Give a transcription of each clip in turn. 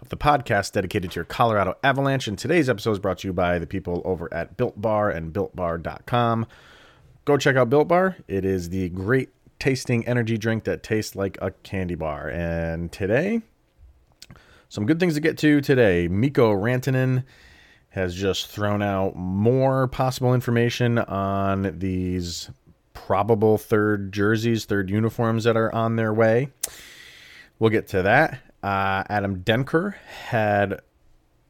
of the podcast dedicated to your Colorado Avalanche. And today's episode is brought to you by the people over at Built Bar and BuiltBar.com. Go check out Built Bar. It is the great tasting energy drink that tastes like a candy bar. And today, some good things to get to today. Mikko Rantanen has just thrown out more possible information on these probable third jerseys, third uniforms that are on their way. We'll get to that. Uh, Adam Denker had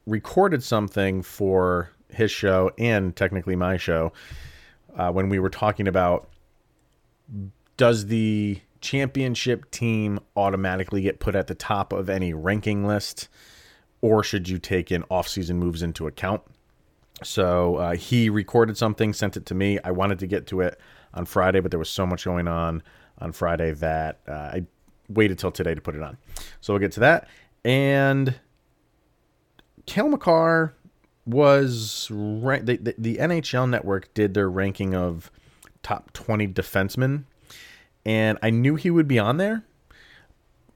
recorded something for his show and technically my show uh, when we were talking about does the championship team automatically get put at the top of any ranking list or should you take in off-season moves into account? So uh, he recorded something sent it to me. I wanted to get to it on friday but there was so much going on on friday that uh, i waited till today to put it on. So we'll get to that. And Cale Makar was right. The, the, the, NHL Network did their ranking of top 20 defensemen, and I knew he would be on there.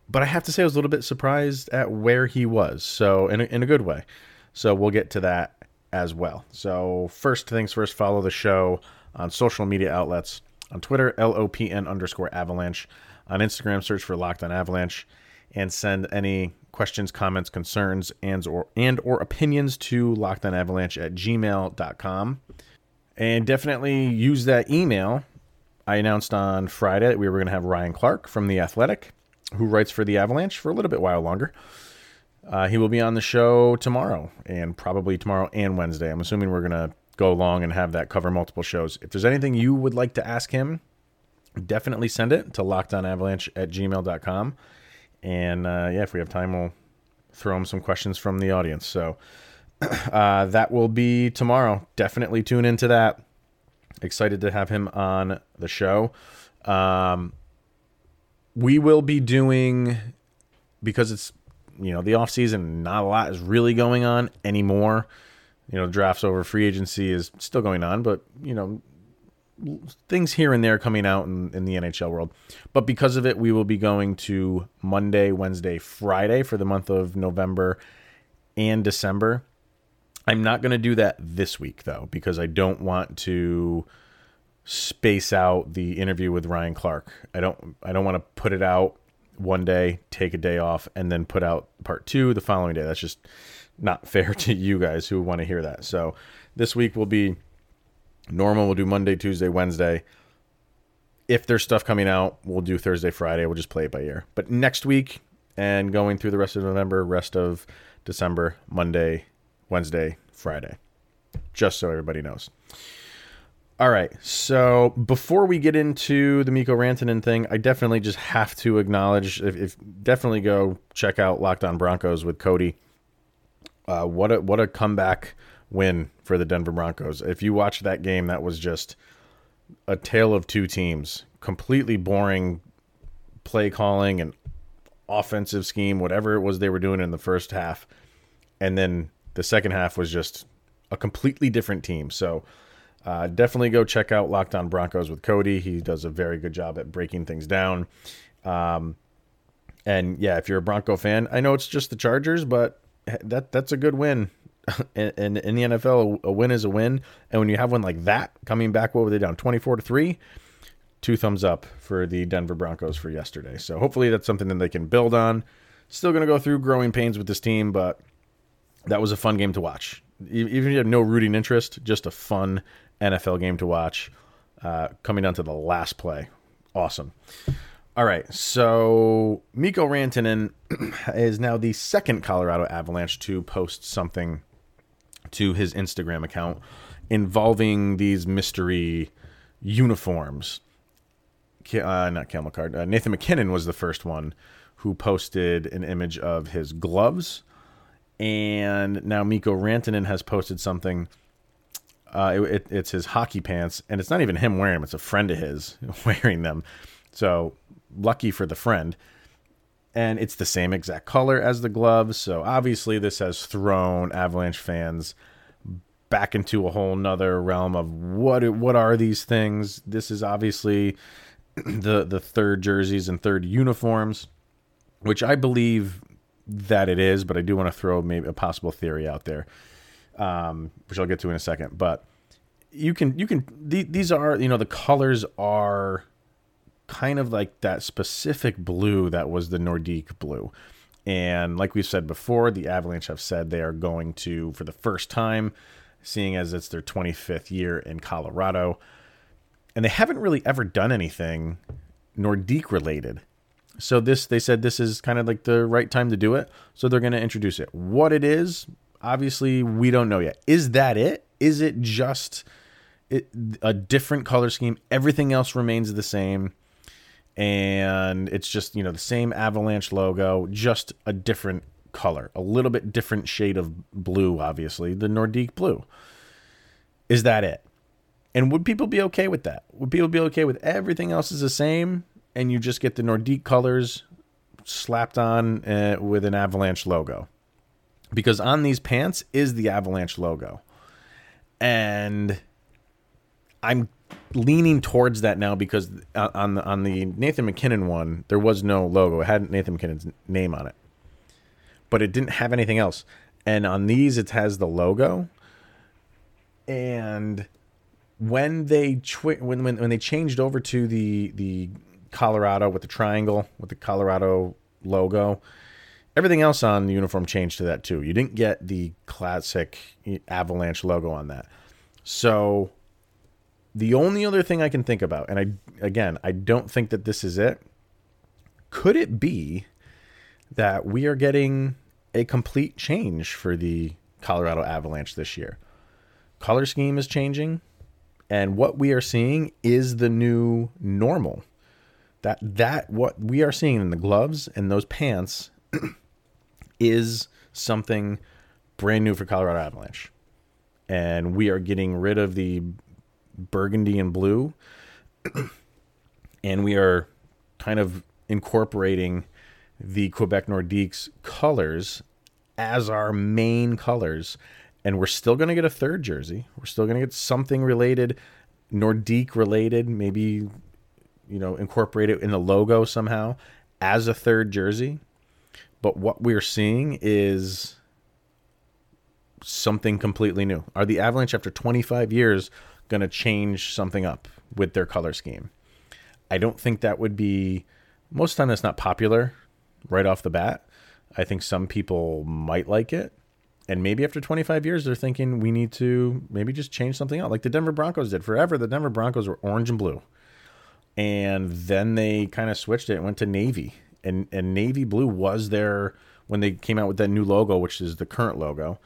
But I have to say, I was a little bit surprised at where he was. So, in a, in a good way. So, we'll get to that as well. So, first things first, follow the show on social media outlets on Twitter, LOPN underscore avalanche. On Instagram, search for Locked on Avalanche and send any questions, comments, concerns, and or and or opinions to lockedonavalanche at gmail.com. And definitely use that email. I announced on Friday that we were going to have Ryan Clark from The Athletic, who writes for The Avalanche for a little bit while longer. Uh, he will be on the show tomorrow and probably tomorrow and Wednesday. I'm assuming we're going to go along and have that cover multiple shows. If there's anything you would like to ask him, definitely send it to lockedonavalanche at gmail.com. And uh, yeah, if we have time, we'll throw him some questions from the audience. So uh, that will be tomorrow. Definitely tune into that. Excited to have him on the show. Um, we will be doing, because it's, you know, the off season, not a lot is really going on anymore. You know, drafts over free agency is still going on, but, you know, things here and there coming out in, in the NHL world. But because of it, we will be going to Monday, Wednesday, Friday for the month of November and December. I'm not going to do that this week though because I don't want to space out the interview with Ryan Clark. I don't I don't want to put it out one day, take a day off and then put out part 2 the following day. That's just not fair to you guys who want to hear that. So this week will be Normal, we'll do Monday, Tuesday, Wednesday. If there's stuff coming out, we'll do Thursday, Friday. We'll just play it by ear. But next week and going through the rest of November, rest of December, Monday, Wednesday, Friday. Just so everybody knows. All right. So before we get into the Mikko Rantanen thing, I definitely just have to acknowledge if, if definitely go check out Locked On Broncos with Cody. Uh, what a what a comeback win for the Denver Broncos. If you watch that game, that was just a tale of two teams. Completely boring play calling and offensive scheme, whatever it was they were doing in the first half. And then the second half was just a completely different team. So uh, definitely go check out Locked On Broncos with Cody. He does a very good job at breaking things down. Um, and yeah, if you're a Bronco fan, I know it's just the Chargers, but that that's a good win in, in the NFL, a win is a win. And when you have one like that coming back, what were they down? 24 to 3? Two thumbs up for the Denver Broncos for yesterday. So hopefully that's something that they can build on. Still going to go through growing pains with this team, but that was a fun game to watch. Even if you have no rooting interest, just a fun NFL game to watch. Uh, coming down to the last play. Awesome. All right, so Mikko Rantanen is now the second Colorado Avalanche to post something to his Instagram account involving these mystery uniforms. Uh, not Cale Makar. Uh, Nathan MacKinnon was the first one who posted an image of his gloves, and now Mikko Rantanen has posted something Uh, it, it, it's his hockey pants, and it's not even him wearing them; it's a friend of his wearing them. So lucky for the friend. And it's the same exact color as the gloves. So obviously, this has thrown Avalanche fans back into a whole nother realm of what what are these things? This is obviously the the third jerseys and third uniforms, which I believe that it is, but I do want to throw maybe a possible theory out there, um, which I'll get to in a second. But you can you can these are you know the colors are kind of like that specific blue that was the Nordique blue. And like we've said before, the Avalanche have said they are going to, for the first time, seeing as it's their 25th year in Colorado, and they haven't really ever done anything Nordique related. So this they said this is kind of like the right time to do it. So they're going to introduce it. What it is, obviously we don't know yet. Is that it? Is it just a different color scheme? Everything else remains the same and it's just you know the same avalanche logo just a different color a little bit different shade of blue obviously the nordique blue. Is that it? And would people be okay with that? Would people be okay with everything else is the same and you just get the nordique colors slapped on uh, with an avalanche logo? Because on these pants is the avalanche logo. And i'm leaning towards that now because uh, on the on the Nathan MacKinnon one there was no logo. It had Nathan MacKinnon's name on it, but it didn't have anything else. And on these, it has the logo. And when they twi- when, when when they changed over to the the Colorado with the triangle with the Colorado logo, everything else on the uniform changed to that too. You didn't get the classic eh, Avalanche logo on that. So the only other thing I can think about, and I again, I don't think that this is it. Could it be that we are getting a complete change for the Colorado Avalanche this year? Color scheme is changing, and what we are seeing is the new normal. That that what we are seeing in the gloves and those pants is something brand new for Colorado Avalanche. And we are getting rid of the burgundy and blue. and we are kind of incorporating the Quebec Nordiques colors as our main colors. And we're still going to get a third jersey. We're still going to get something related, Nordique related, maybe, you know, incorporate it in the logo somehow as a third jersey. But what we're seeing is something completely new. Are the Avalanche, after 25 years, going to change something up with their color scheme. I don't think that would be most of the time that's not popular right off the bat. I think some people might like it. And maybe after 25 years, they're thinking we need to maybe just change something out, like the Denver Broncos did. Forever, the Denver Broncos were orange and blue. And then they kind of switched it and went to navy. And, and navy blue was their, when they came out with that new logo, which is the current logo,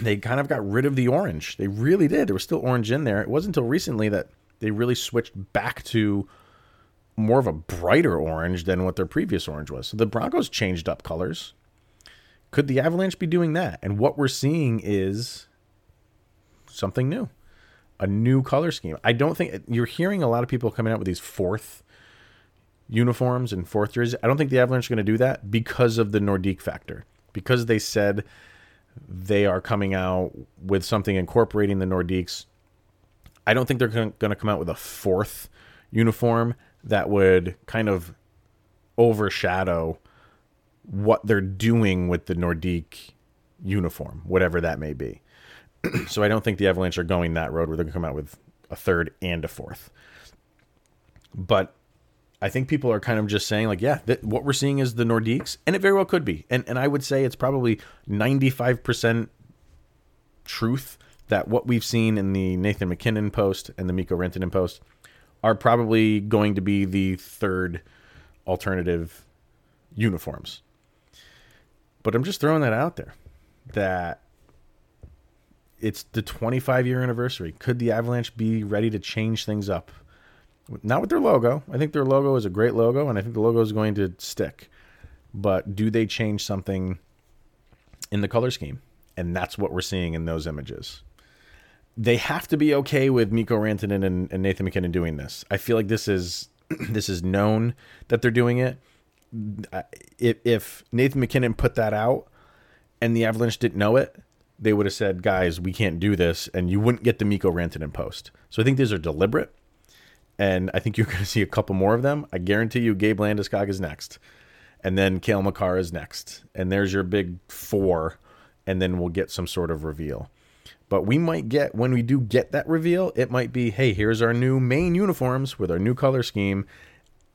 they kind of got rid of the orange. They really did. There was still orange in there. It wasn't until recently that they really switched back to more of a brighter orange than what their previous orange was. So the Broncos changed up colors. Could the Avalanche be doing that? And what we're seeing is something new, a new color scheme. I don't think you're hearing a lot of people coming out with these fourth uniforms and fourth jerseys. I don't think the Avalanche are going to do that because of the Nordique factor. Because they said they are coming out with something incorporating the Nordiques. I don't think they're going to come out with a fourth uniform that would kind of overshadow what they're doing with the Nordique uniform, whatever that may be. so I don't think the Avalanche are going that road where they're going to come out with a third and a fourth. But I think people are kind of just saying like, yeah, that what we're seeing is the Nordiques, and it very well could be. And and I would say it's probably 95% truth that what we've seen in the Nathan MacKinnon post and the Mikko Rantanen post are probably going to be the third alternative uniforms. But I'm just throwing that out there that it's the 25 year anniversary. Could the Avalanche be ready to change things up? Not with their logo. I think their logo is a great logo, and I think the logo is going to stick. But do they change something in the color scheme? And that's what we're seeing in those images. they have to be okay with Mikko Rantanen and, and Nathan MacKinnon doing this. I feel like this is this is known that they're doing it. If, Nathan MacKinnon put that out and the Avalanche didn't know it, they would have said, "Guys, we can't do this," and you wouldn't get the Mikko Rantanen post. So I think these are deliberate, and I think you're going to see a couple more of them. I guarantee you, Gabe Landeskog is next, and then Cale Makar is next, and there's your big four, and then we'll get some sort of reveal. But we might get when we do get that reveal, it might be, "Hey, here's our new main uniforms with our new color scheme."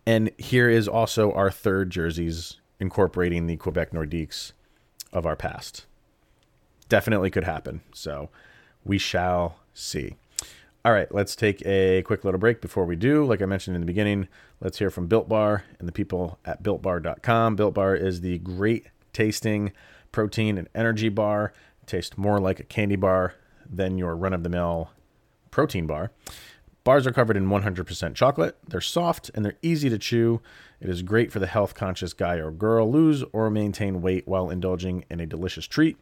And here is also our third jerseys incorporating the Quebec Nordiques of our past. Definitely could happen. So we shall see. All right, let's take a quick little break before we do. Like I mentioned in the beginning, let's hear from Built Bar and the people at builtbar.com. Built Bar is the great tasting protein and energy bar. It tastes more like a candy bar than your run of the mill protein bar. Bars are covered in 100% chocolate. They're soft and they're easy to chew. It is great for the health conscious guy or girl lose or maintain weight while indulging in a delicious treat.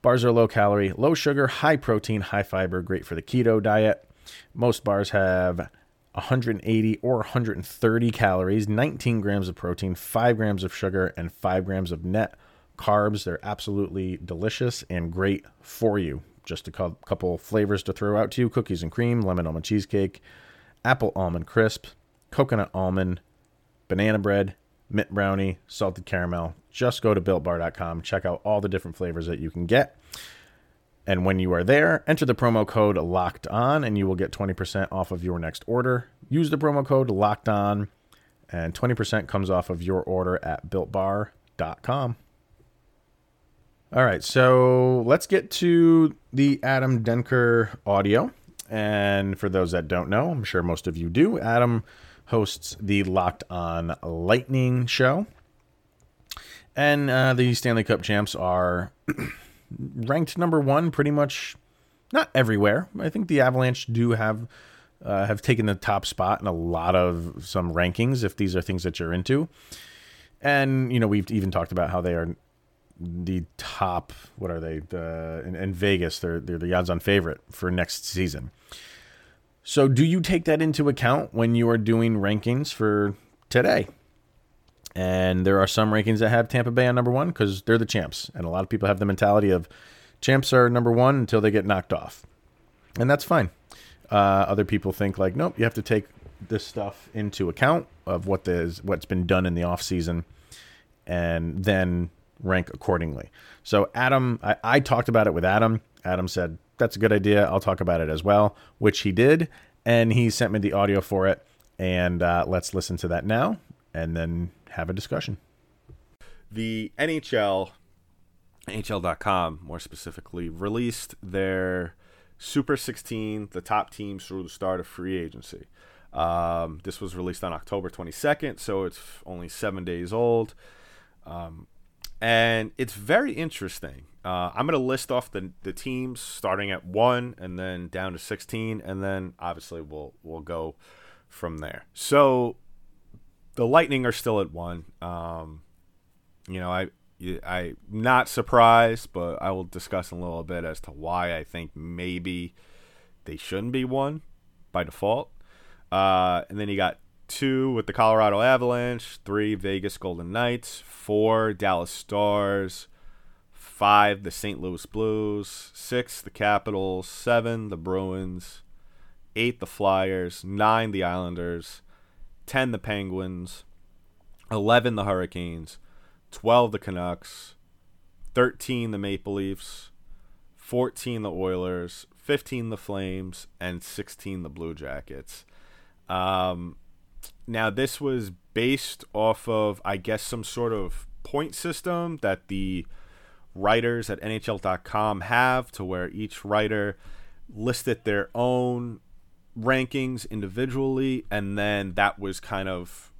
Bars are low calorie, low sugar, high protein, high fiber, great for the keto diet. Most bars have 180 or 130 calories, 19 grams of protein, 5 grams of sugar, and 5 grams of net carbs. They're absolutely delicious and great for you just a couple flavors to throw out to you cookies and cream, lemon almond cheesecake, apple almond crisp, coconut almond, banana bread, mint brownie, salted caramel. Just go to builtbar.com, check out all the different flavors that you can get. And when you are there, enter the promo code locked on and you will get 20% off of your next order. Use the promo code locked on and 20% comes off of your order at builtbar.com. All right, so let's get to the Adam Denker audio. And for those that don't know, I'm sure most of you do, Adam hosts the Locked On Lightning show. And uh, the Stanley Cup champs are ranked number one pretty much not everywhere. I think the Avalanche do have uh, have taken the top spot in a lot of some rankings if these are things that you're into. And you know we've even talked about how they are the top. What are they? Uh, in, in Vegas, they're they're the odds-on favorite for next season. So, do you take that into account when you are doing rankings for today? And there are some rankings that have Tampa Bay on number one because they're the champs, and a lot of people have the mentality of champs are number one until they get knocked off, and that's fine. Uh, other people think like, nope, you have to take this stuff into account of what is what's been done in the off season, and then rank accordingly. So Adam, I, I talked about it with Adam. Adam said, that's a good idea. I'll talk about it as well, which he did. And he sent me the audio for it. And uh, let's listen to that now and then have a discussion. The NHL, NHL.com more specifically, released their Super 16, the top teams through the start of free agency. Um, this was released on October 22nd, so it's only seven days old. Um, and it's very interesting. Uh, I'm going to list off the, the teams starting at one and then down to 16, and then obviously we'll we'll go from there. So the Lightning are still at one. Um, you know, I I not surprised, but I will discuss in a little bit as to why I think maybe they shouldn't be one by default. Uh, and then you got two with the Colorado Avalanche, three Vegas Golden Knights, four Dallas Stars, five the St. Louis Blues, six the Capitals, seven the Bruins, eight the Flyers, nine the Islanders, ten the Penguins, eleven the Hurricanes, twelve the Canucks, thirteen the Maple Leafs, fourteen the Oilers, fifteen the Flames, and sixteen the Blue Jackets. Um, now, this was based off of, I guess, some sort of point system that the writers at NHL.com have to where each writer listed their own rankings individually, and then that was kind of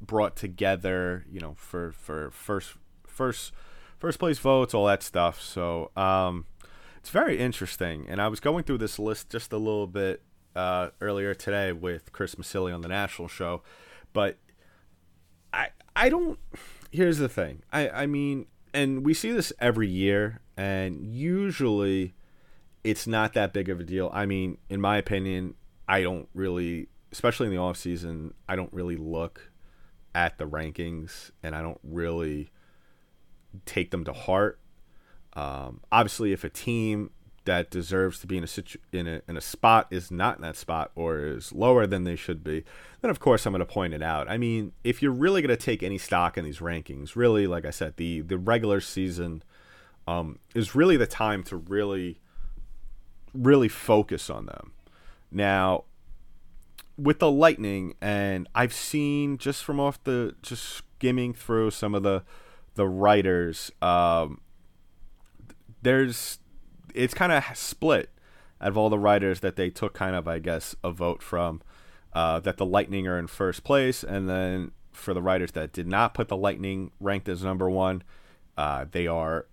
brought together, you know, for for first first first place votes, all that stuff. So um, it's very interesting. And I was going through this list just a little bit uh, earlier today with Chris Maselli on the National Show, but I I don't. Here's the thing. I I mean, and we see this every year, and usually it's not that big of a deal. I mean, in my opinion, I don't really, especially in the off season, I don't really look at the rankings and I don't really take them to heart. Um, obviously, if a team that deserves to be in a situ- in a in a spot is not in that spot or is lower than they should be, then of course I'm going to point it out. I mean, if you're really going to take any stock in these rankings, really, like I said, the the regular season um, is really the time to really really focus on them. Now, with the Lightning, and I've seen just from off the just skimming through some of the the writers, um, there's it's kind of split out of all the writers that they took kind of I guess a vote from uh, that the Lightning are in first place, and then for the writers that did not put the Lightning ranked as number one, uh, they are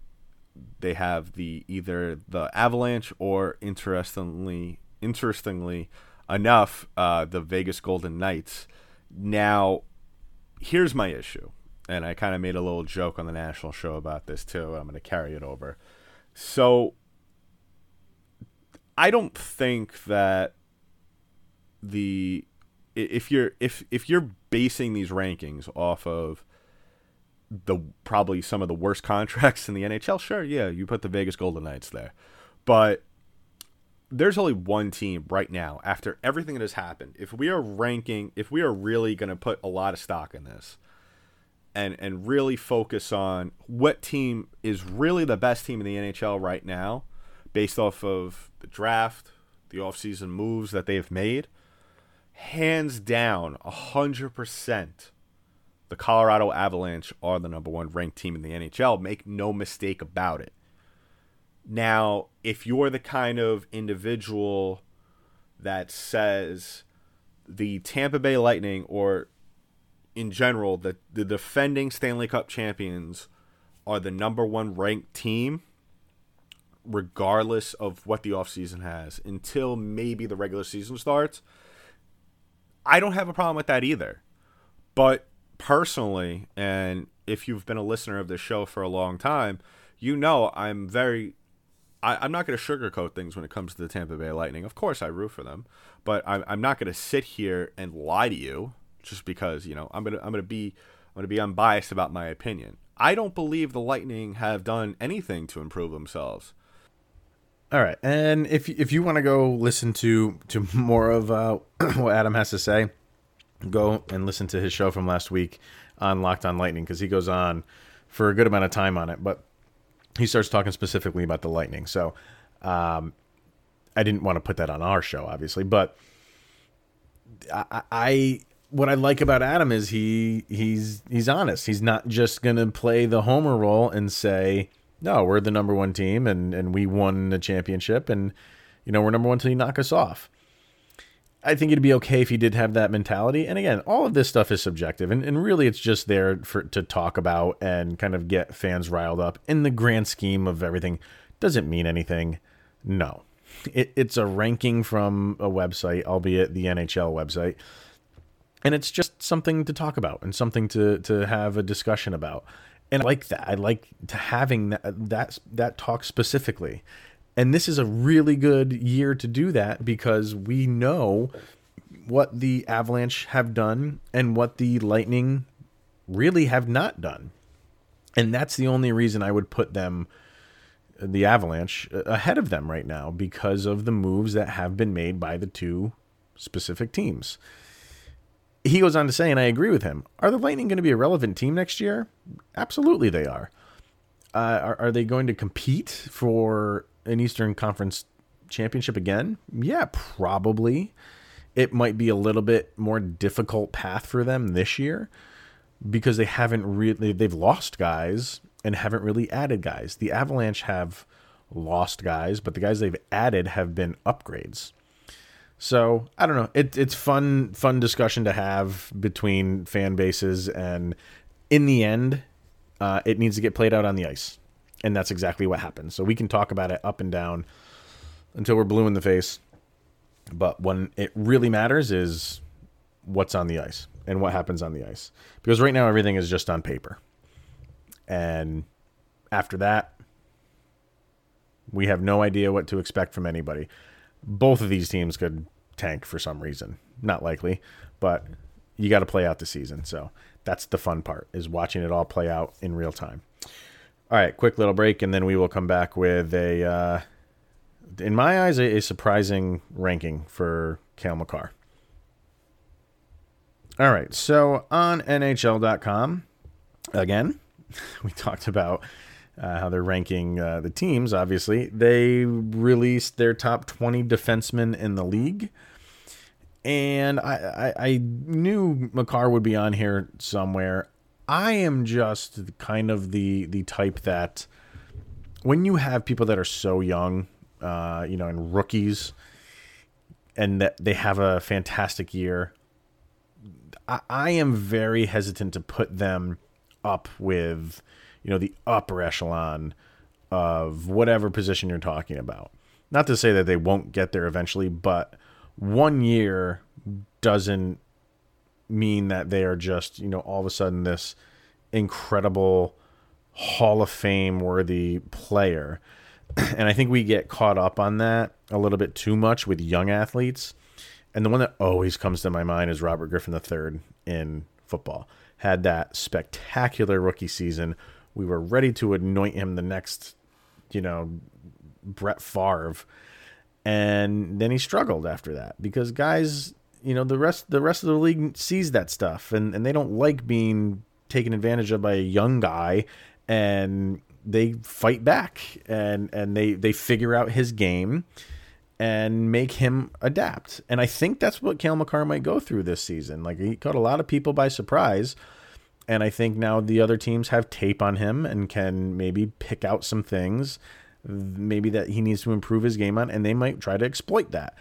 they have the either the Avalanche or interestingly interestingly enough uh, the Vegas Golden Knights. Now, here's my issue, and I kind of made a little joke on the national show about this too. I'm going to carry it over. So I don't think that the if you're if if you're basing these rankings off of the probably some of the worst contracts in the NHL, sure, yeah, you put the Vegas Golden Knights there. But there's only one team right now after everything that has happened. If we are ranking, if we are really going to put a lot of stock in this and and really focus on what team is really the best team in the NHL right now based off of the draft, the offseason moves that they've made, hands down, 100%, the Colorado Avalanche are the number one ranked team in the NHL. Make no mistake about it. Now, if you're the kind of individual that says the Tampa Bay Lightning or in general, the, the defending Stanley Cup champions are the number one ranked team regardless of what the offseason has until maybe the regular season starts. I don't have a problem with that either. But personally, and if you've been a listener of this show for a long time, you know I'm very. I, am not going to sugarcoat things when it comes to the Tampa Bay Lightning. Of course, I root for them, but I'm, I'm not going to sit here and lie to you just because you know I'm gonna I'm gonna be I'm gonna be unbiased about my opinion. I don't believe the Lightning have done anything to improve themselves. All right, and if if you want to go listen to to more of uh, what Adam has to say, go and listen to his show from last week on Locked On Lightning because he goes on for a good amount of time on it, but he starts talking specifically about the Lightning. So um, I didn't want to put that on our show, obviously, but I, I what I like about Adam is he he's he's honest. He's not just gonna play the homer role and say no, we're the number one team and, and we won the championship and, you know, we're number one until you knock us off. I think it'd be okay if he did have that mentality. And again, all of this stuff is subjective and, and really it's just there for to talk about and kind of get fans riled up. In the grand scheme of everything, doesn't mean anything. No. It, it's a ranking from a website, albeit the NHL website. And it's just something to talk about and something to, to have a discussion about and I like that. I like having that that that talk specifically. And this is a really good year to do that because we know what the Avalanche have done and what the Lightning really have not done. And that's the only reason I would put them the Avalanche ahead of them right now because of the moves that have been made by the two specific teams he goes on to say, and I agree with him, are the Lightning going to be a relevant team next year? Absolutely, they are. Uh, are, are they going to compete for an Eastern Conference championship again? Yeah, probably. It might be a little bit more difficult path for them this year because they haven't really they've lost guys and haven't really added guys. The Avalanche have lost guys, but the guys they've added have been upgrades. So I don't know. It, it's fun, fun discussion to have between fan bases, and in the end, uh, it needs to get played out on the ice, and that's exactly what happens. So we can talk about it up and down until we're blue in the face, but when it really matters is what's on the ice and what happens on the ice, because right now everything is just on paper, and after that, We have no idea what to expect from anybody. Both of these teams could tank for some reason. Not likely, but you got to play out the season. So that's the fun part is watching it all play out in real time. All right, quick little break, and then we will come back with a, uh, in my eyes, a, a surprising ranking for Cale Makar. All right, so on NHL.com, again, we talked about uh, how they're ranking uh, the teams. Obviously, they released their top 20 defensemen in the league and I, I, I knew Makar would be on here somewhere. I am just kind of the the type that when you have people that are so young, uh, you know, and rookies, and that they have a fantastic year, I, I am very hesitant to put them up with, you know, the upper echelon of whatever position you're talking about. Not to say that they won't get there eventually, but one year doesn't mean that they are just, you know, all of a sudden this incredible Hall of Fame worthy player. And I think we get caught up on that a little bit too much with young athletes. And the one that always comes to my mind is Robert Griffin III in football. Had that spectacular rookie season. We were ready to anoint him the next, you know, Brett Favre and then he struggled after that because guys, you know, the rest the rest of the league sees that stuff and and they don't like being taken advantage of by a young guy and they fight back and and they they figure out his game and make him adapt. And I think that's what Cale Makar might go through this season. Like he caught a lot of people by surprise. And I think now the other teams have tape on him and can maybe pick out some things maybe that he needs to improve his game on, and they might try to exploit that.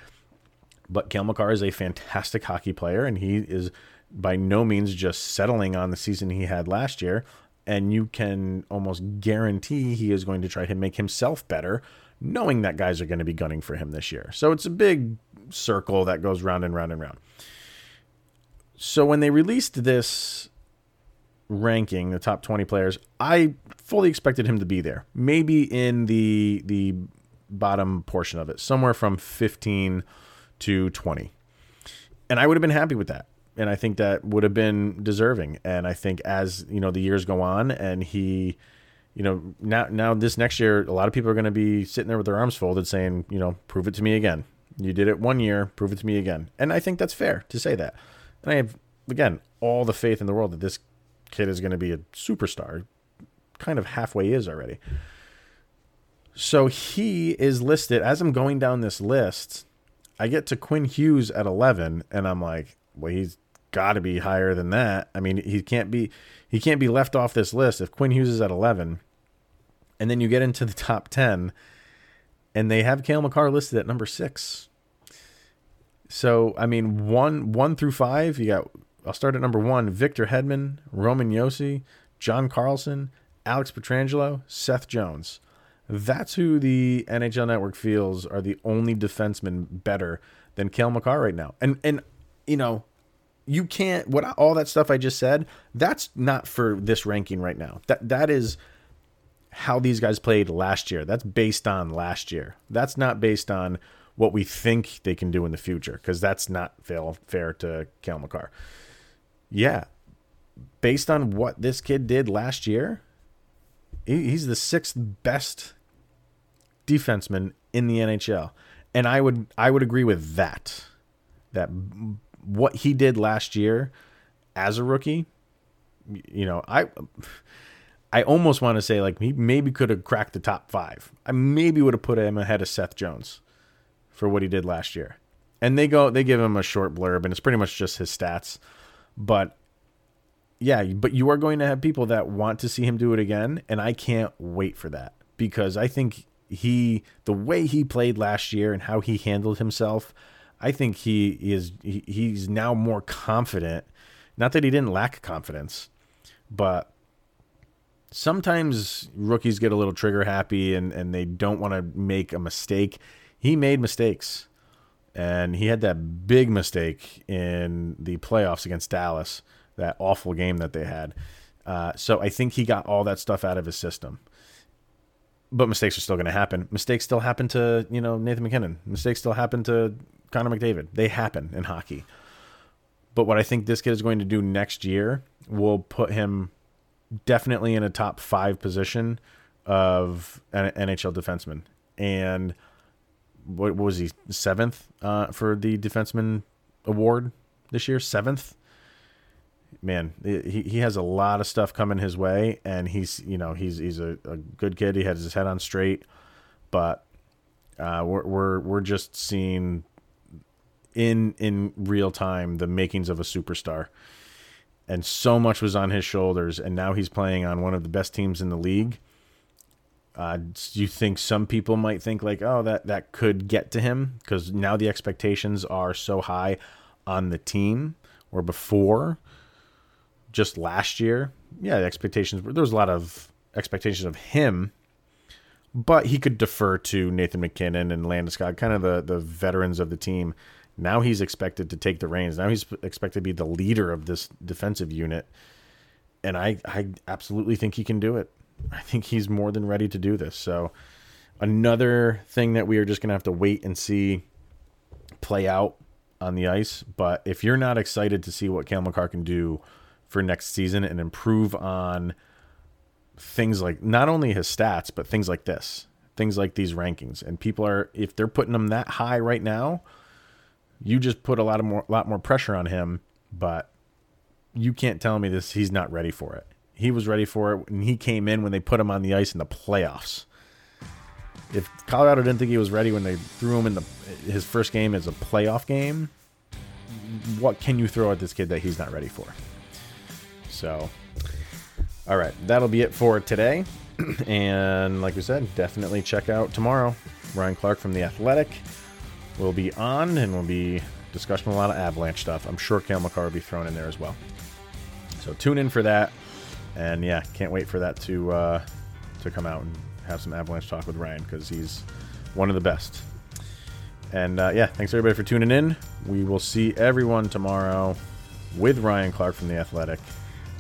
But Cale Makar is a fantastic hockey player, and he is by no means just settling on the season he had last year. And you can almost guarantee he is going to try to make himself better, knowing that guys are going to be gunning for him this year. So it's a big circle that goes round and round and round. So when they released this ranking, the top 20 players, I fully expected him to be there. Maybe in the the bottom portion of it, somewhere from 15 to 20. And I would have been happy with that. And I think that would have been deserving. And I think as, you know, the years go on and he you know, now now this next year a lot of people are going to be sitting there with their arms folded saying, you know, prove it to me again. You did it one year, prove it to me again. And I think that's fair to say that. And I have again all the faith in the world that this kid is going to be a superstar. Kind of halfway is already. So he is listed as I'm going down this list. I get to Quinn Hughes at 11, and I'm like, well, he's got to be higher than that. I mean, he can't be he can't be left off this list if Quinn Hughes is at 11. And then you get into the top 10, and they have Cale Makar listed at number six. So I mean, one one through five, you got I'll start at number one Victor Hedman, Roman Josi, John Carlson, Alex Pietrangelo, Seth Jones. That's who the NHL Network feels are the only defensemen better than Cale Makar right now. And and you know, you can't what all that stuff I just said, that's not for this ranking right now. That that is how these guys played last year. That's based on last year. That's not based on what we think they can do in the future because that's not fair, fair to Cale Makar yeah, based on what this kid did last year, he's the sixth best defenseman in the NHL. And I would I would agree with that. That what he did last year as a rookie, you know, I I almost want to say like he maybe could have cracked the top 5. I maybe would have put him ahead of Seth Jones for what he did last year. And they go they give him a short blurb and it's pretty much just his stats. But yeah, but you are going to have people that want to see him do it again, and I can't wait for that because I think he the way he played last year and how he handled himself, I think he is he, he's now more confident. Not that he didn't lack confidence, but sometimes rookies get a little trigger happy and, and they don't want to make a mistake. He made mistakes. And he had that big mistake in the playoffs against Dallas, that awful game that they had. Uh, so I think he got all that stuff out of his system. but mistakes are still going to happen. Mistakes still happen to you know Nathan MacKinnon. Mistakes still happen to Connor McDavid. They happen in hockey. But what I think this kid is going to do next year will put him definitely in a top five position of an NHL defenseman. And what, was he seventh uh, for the defenseman award this year? Seventh. Man, he, he has a lot of stuff coming his way, and he's you know he's he's a, a good kid. He has his head on straight, but uh, we're we're we're just seeing in in real time the makings of a superstar. And so much was on his shoulders, and now he's playing on one of the best teams in the league. Uh, do you think some people might think like, oh, that that could get to him because now the expectations are so high on the team, or before, just last year, yeah, the expectations there was a lot of expectations of him, but he could defer to Nathan MacKinnon and Landeskog, kind of the the veterans of the team. Now he's expected to take the reins. Now he's expected to be the leader of this defensive unit. And I, I absolutely think he can do it. I think he's more than ready to do this. So, another thing that we are just going to have to wait and see play out on the ice. But if you're not excited to see what Cale Makar can do for next season and improve on things like not only his stats, but things like this, things like these rankings, and people are, if they're putting them that high right now, you just put a lot of more lot more pressure on him, but you can't tell me this he's not ready for it. He was ready for it when he came in when they put him on the ice in the playoffs. If Colorado didn't think he was ready when they threw him in the his first game as a playoff game, what can you throw at this kid that he's not ready for? So, all right, that'll be it for today. and like we said, definitely check out tomorrow. Ryan Clark from The Athletic will be on and we'll be discussing a lot of Avalanche stuff. I'm sure Cale Makar will be thrown in there as well. So tune in for that. And yeah, can't wait for that to uh, to come out and have some Avalanche talk with Ryan because he's one of the best. And uh, yeah, thanks everybody for tuning in. We will see everyone tomorrow with Ryan Clark from The Athletic.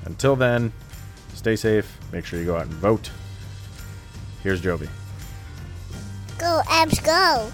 Until then, stay safe. Make sure you go out and vote. Here's Jovi. Go, Abs, go.